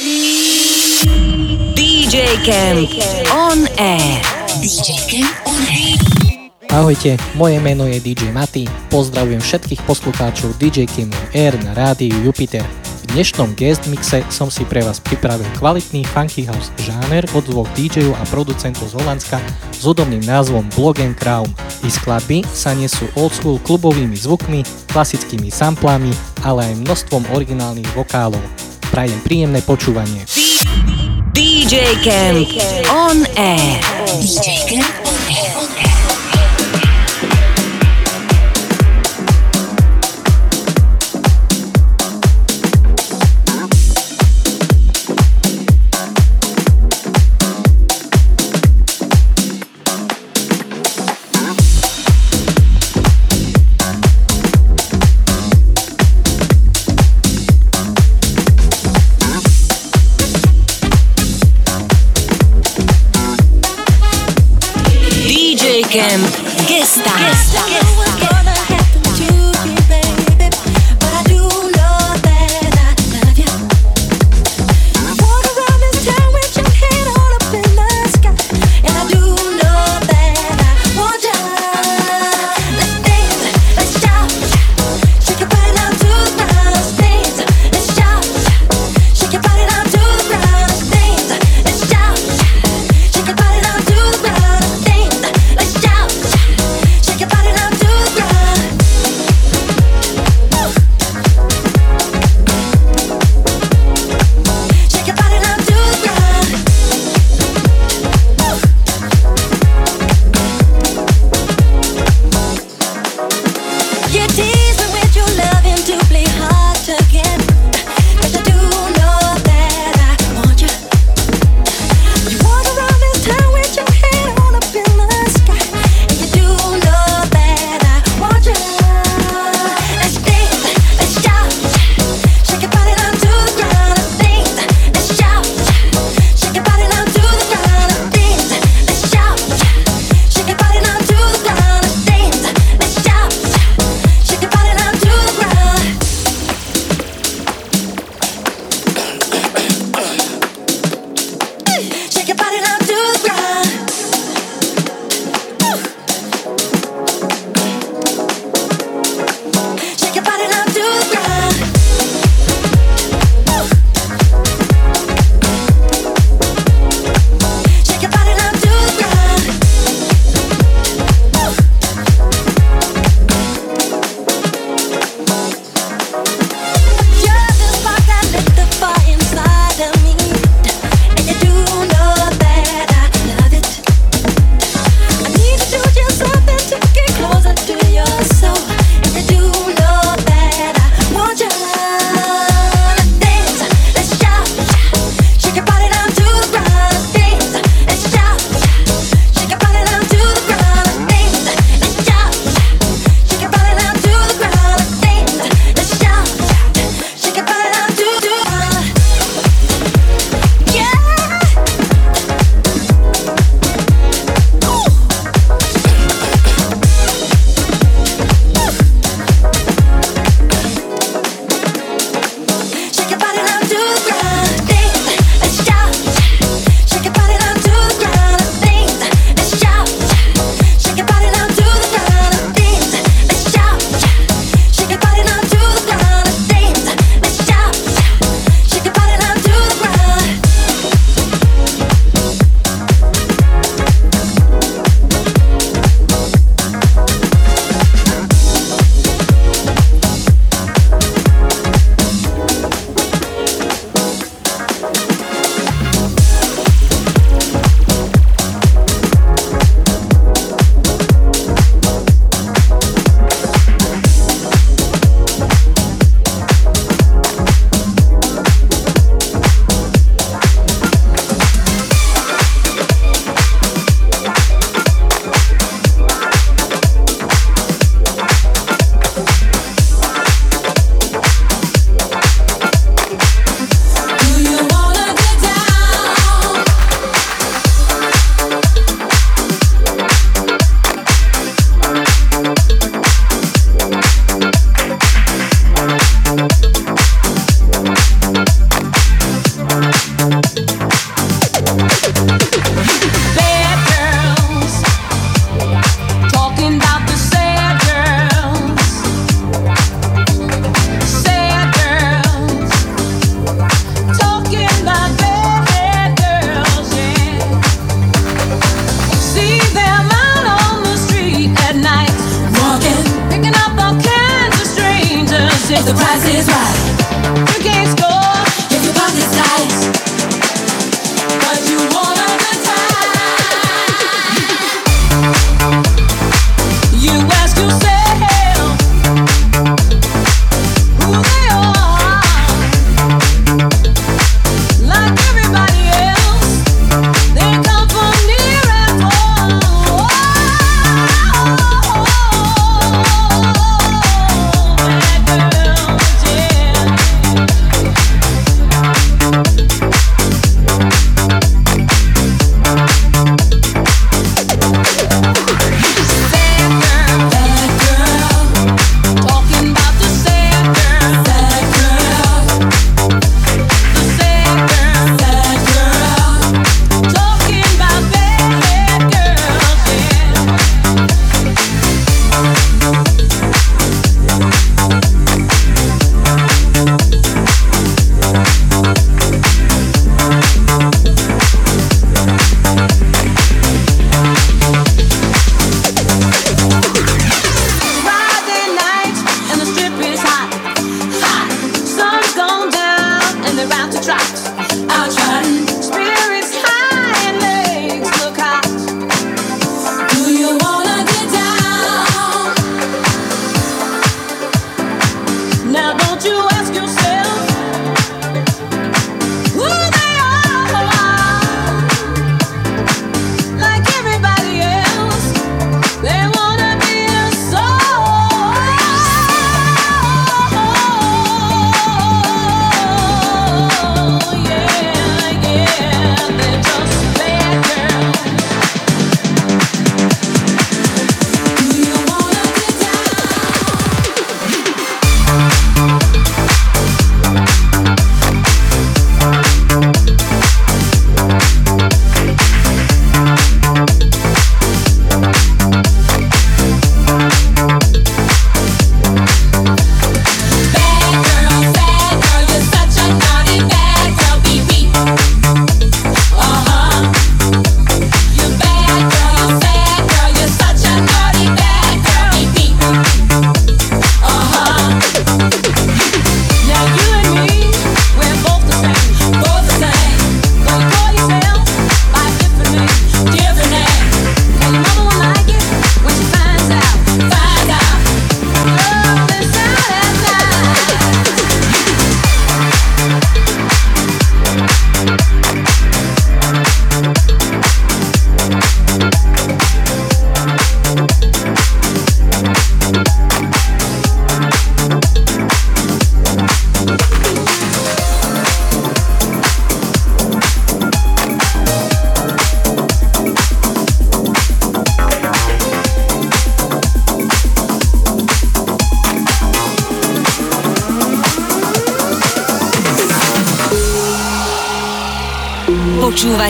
DJ Camp on air. DJ Camp on air. Ahojte, moje meno je DJ Maty, pozdravujem všetkých poslucháčov DJ Camp on Air na rádiu Jupiter. V dnešnom guest mixe som si pre vás pripravil kvalitný funky house žáner od dvoch DJov a producentov z Holandska s hudobným názvom Blog and Crown. Ich skladby sa nesú old school klubovými zvukmi, klasickými samplami, ale aj množstvom originálnych vokálov. Prajem príjemné počúvanie. DJ Camp on air. DJ Camp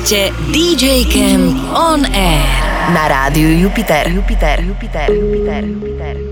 Počúvate DJ Camp On Air na rádiu Jupiter. Jupiter, Jupiter, Jupiter, Jupiter.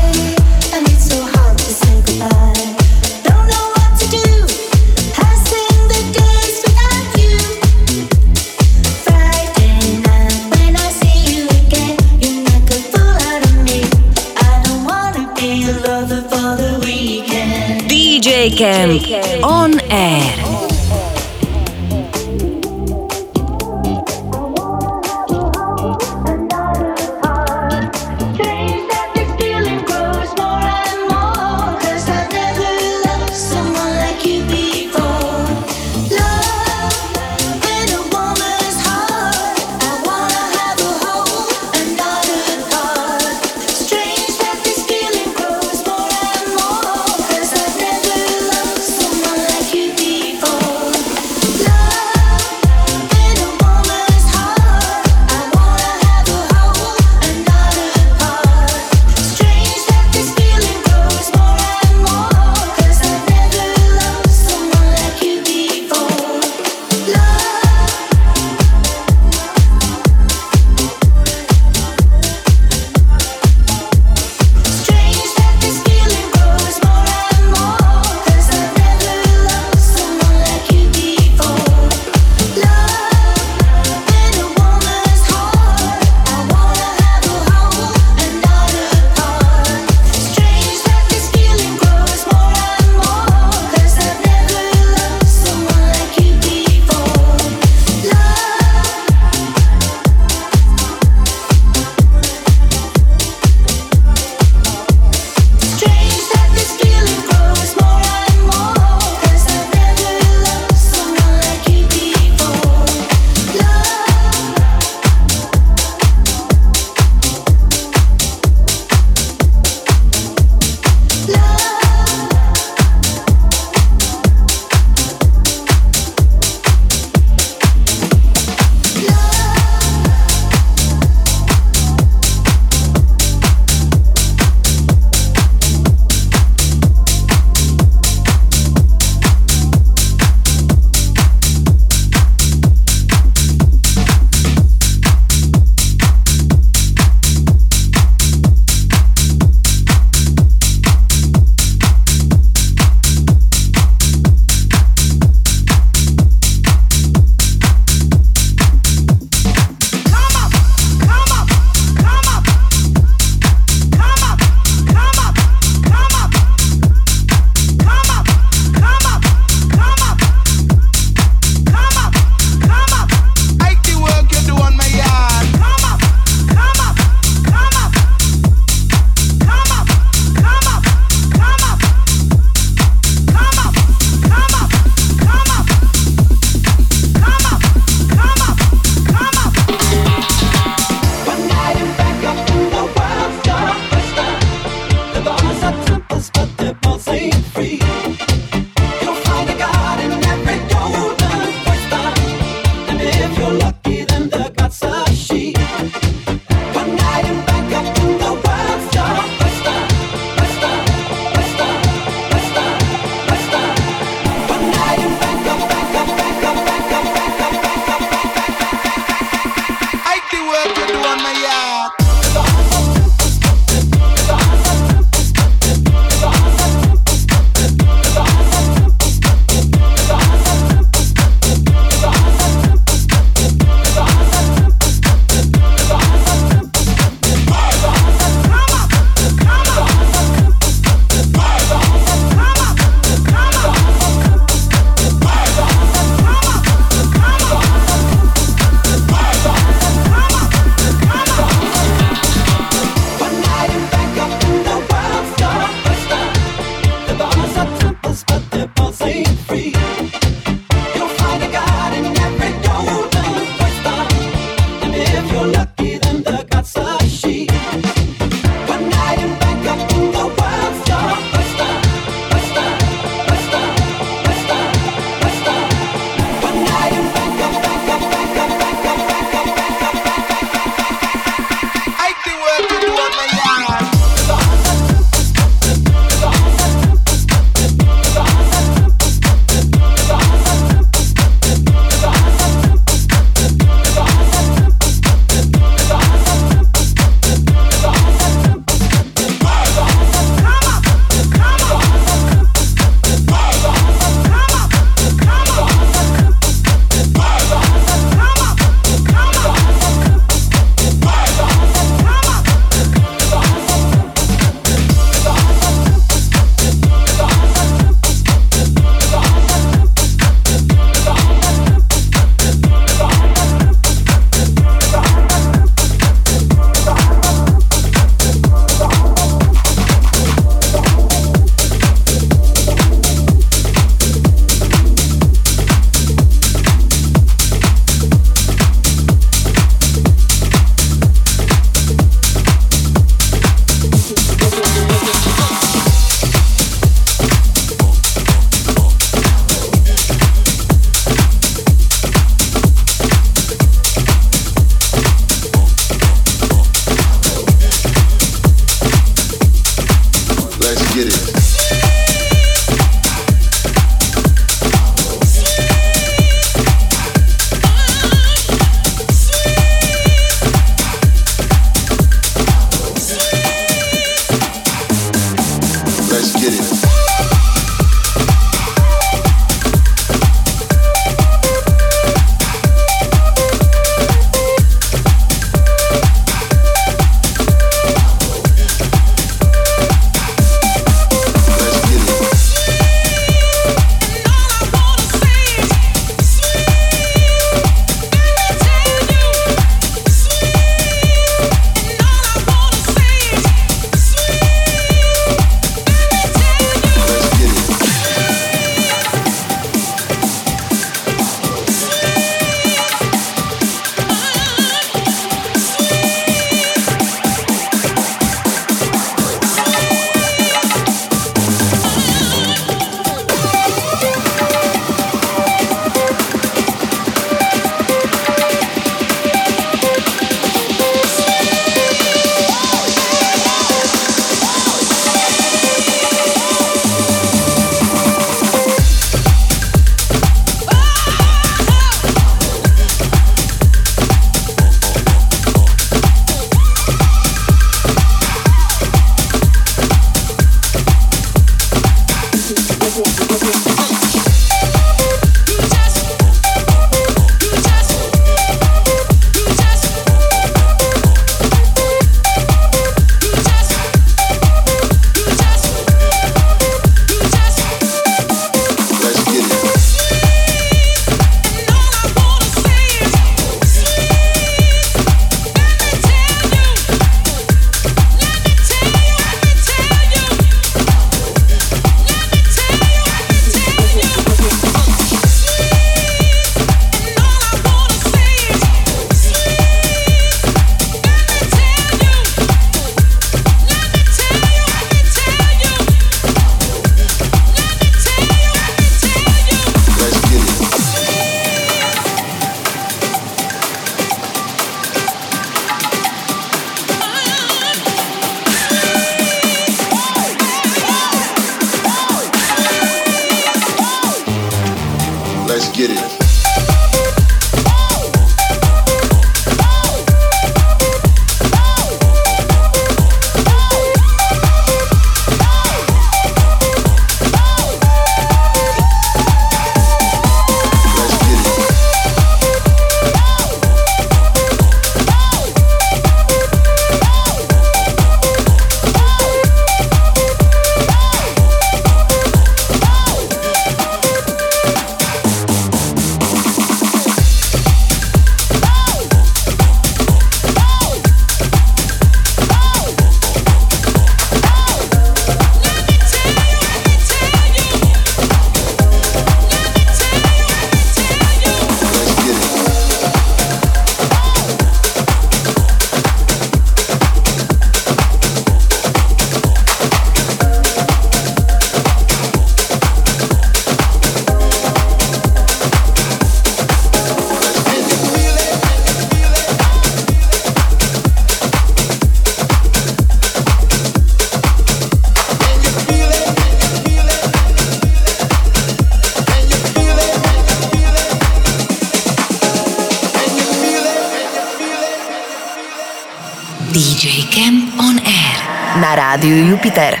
Jupiter.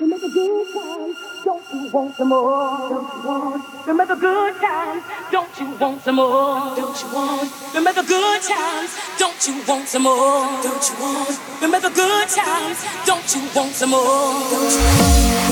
Remember good times, don't you want some more? Remember good times, don't you want some more? Don't you want? Remember good times, don't you want some more? Don't you want? Remember good times, don't you want some more?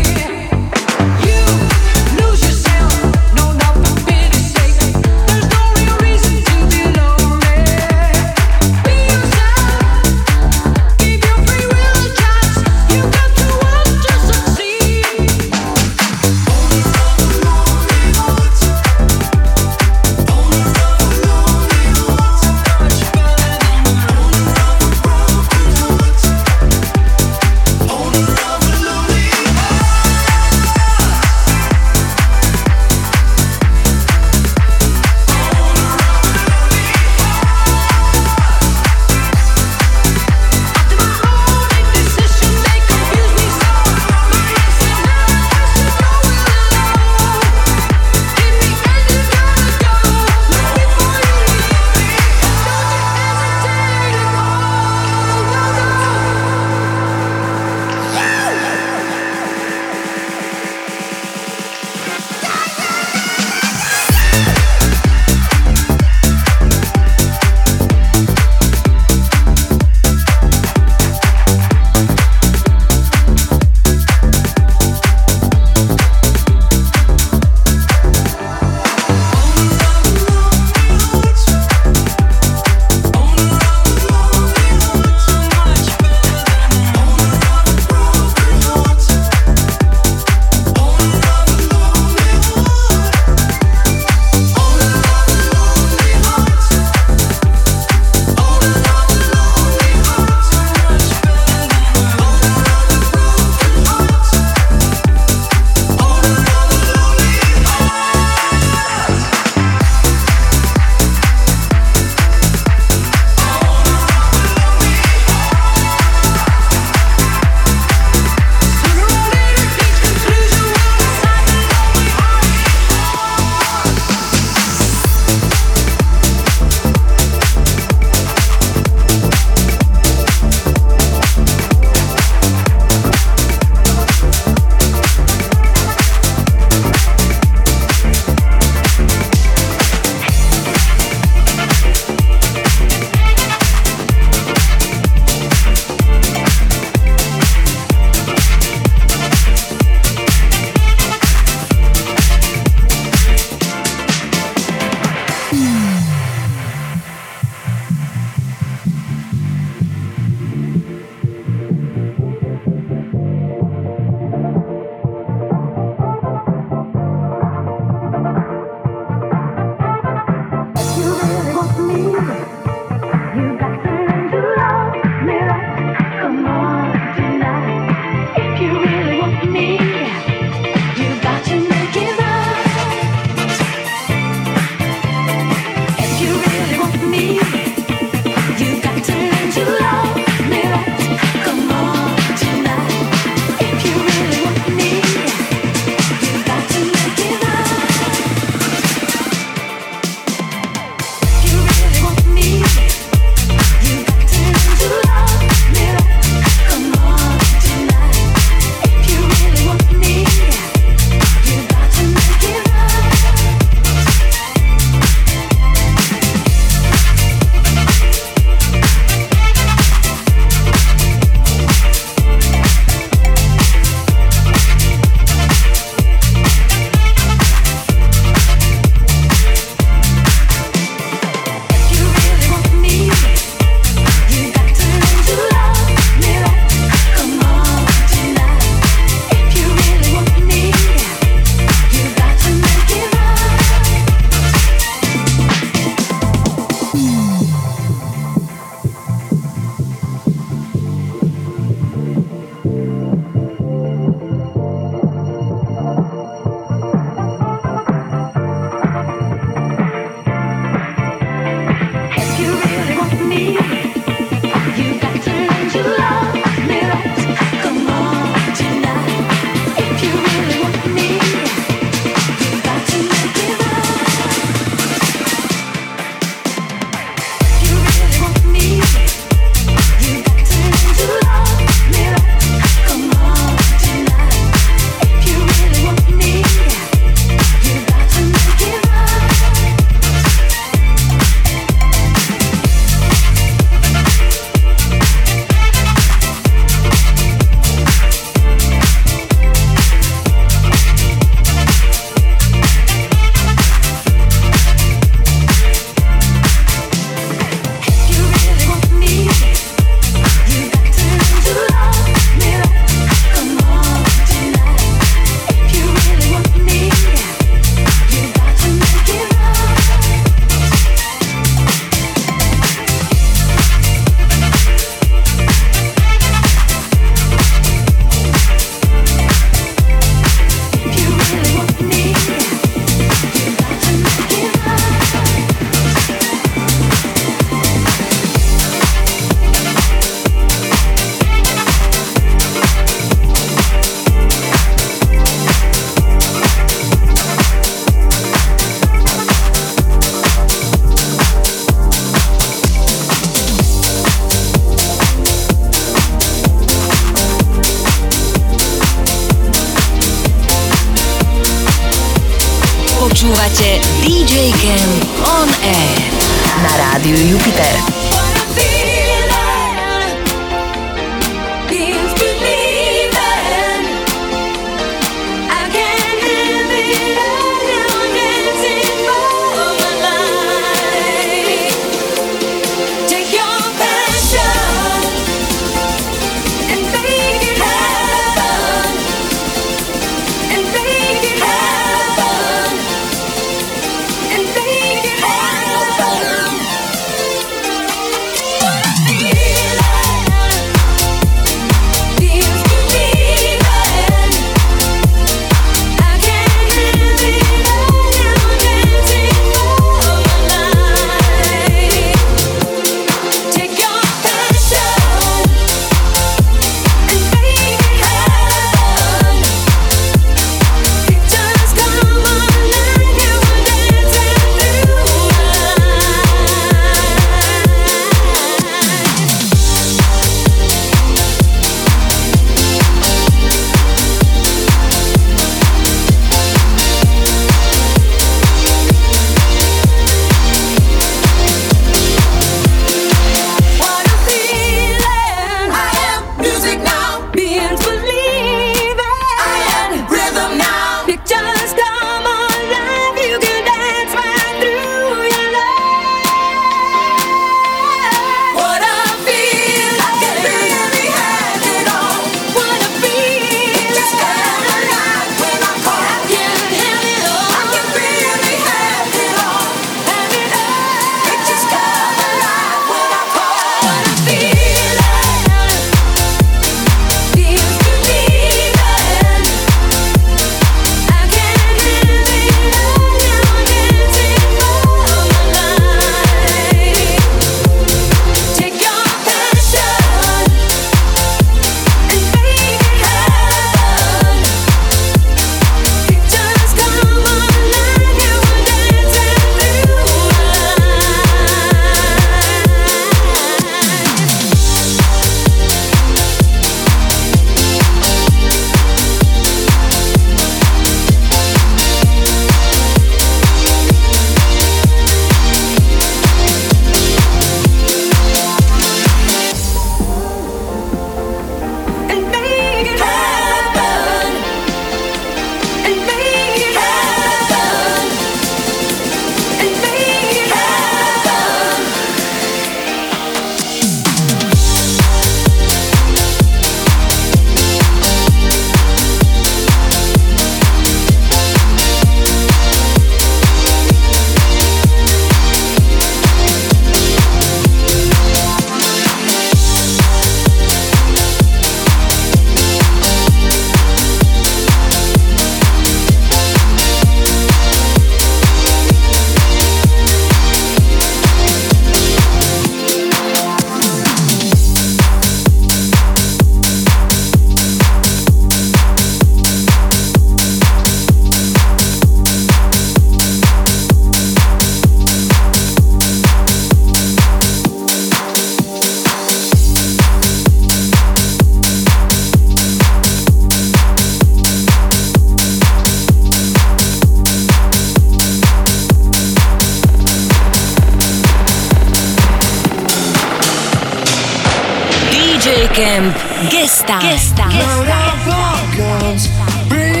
Breathe.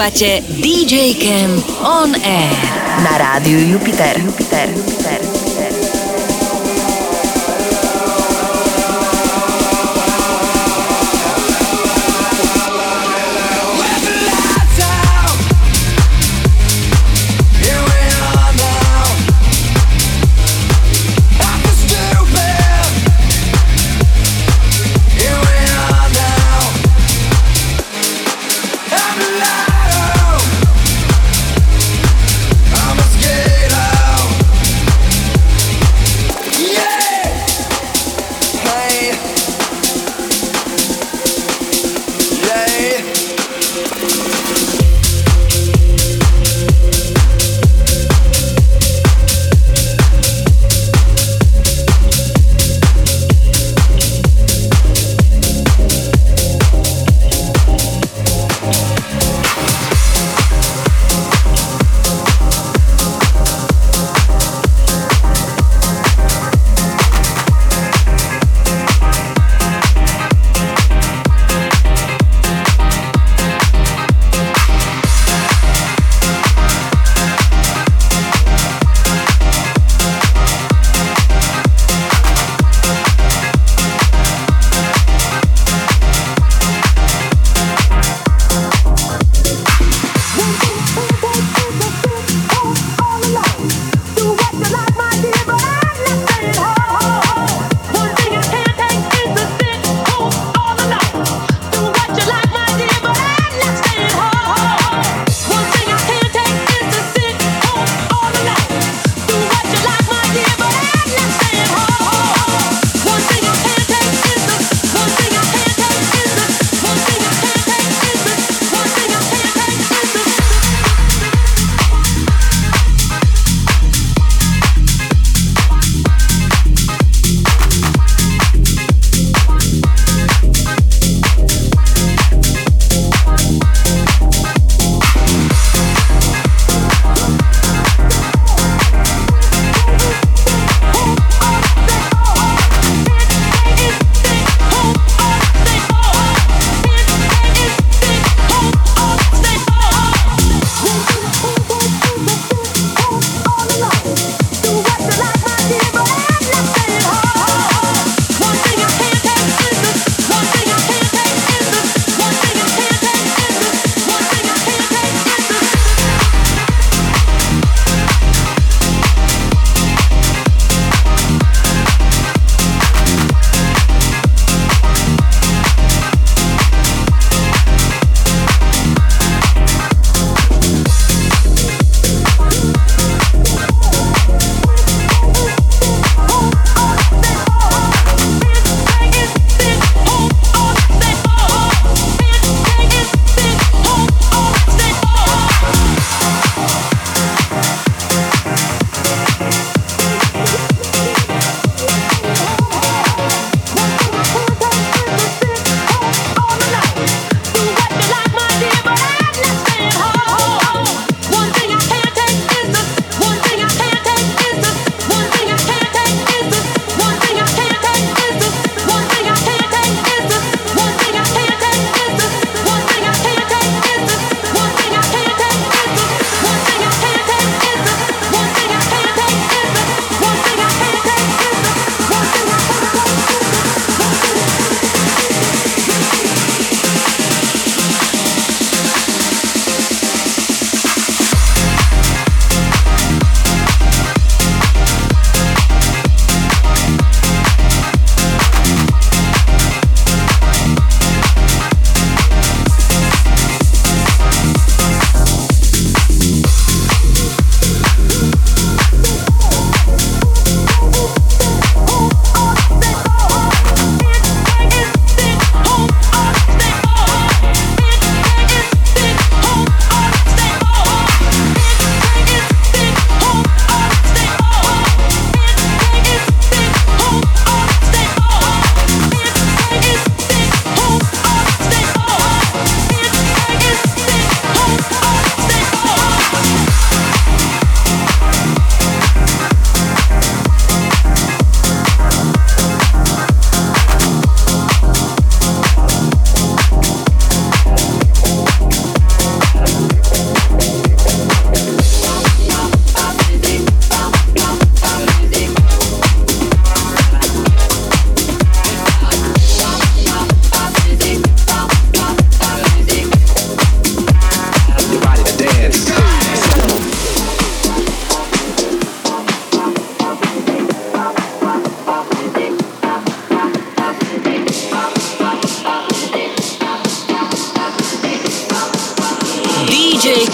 Počúvate DJ Camp On Air na rádiu Jupiter. Jupiter. Jupiter.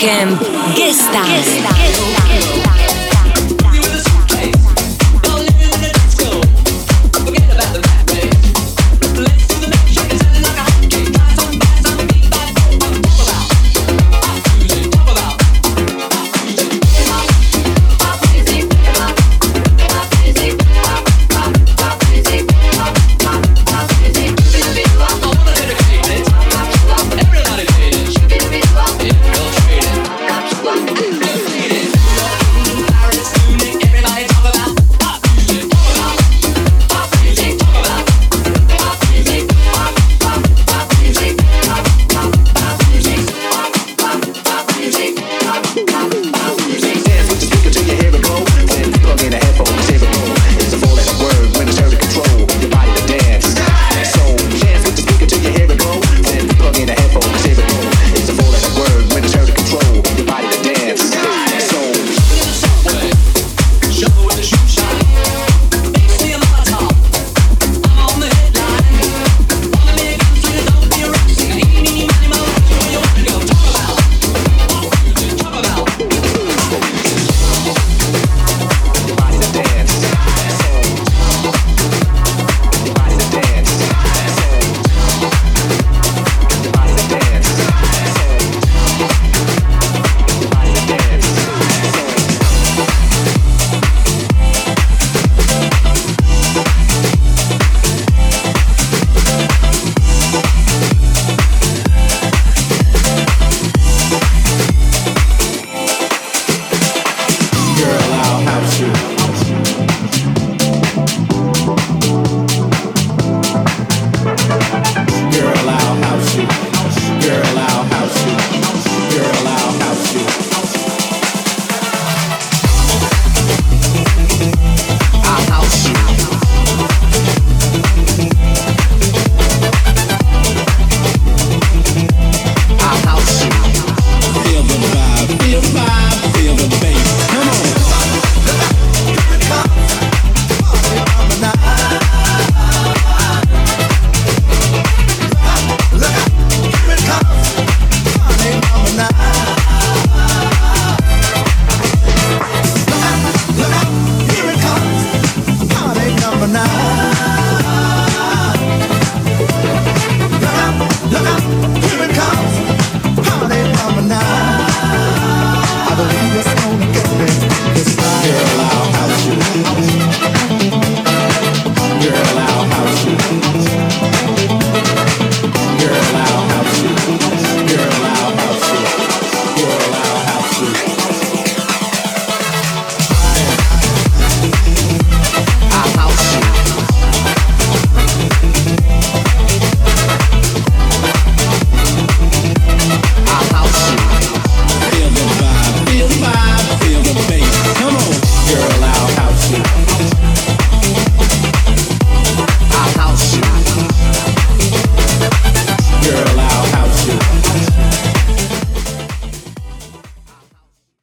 Camp Guest Time.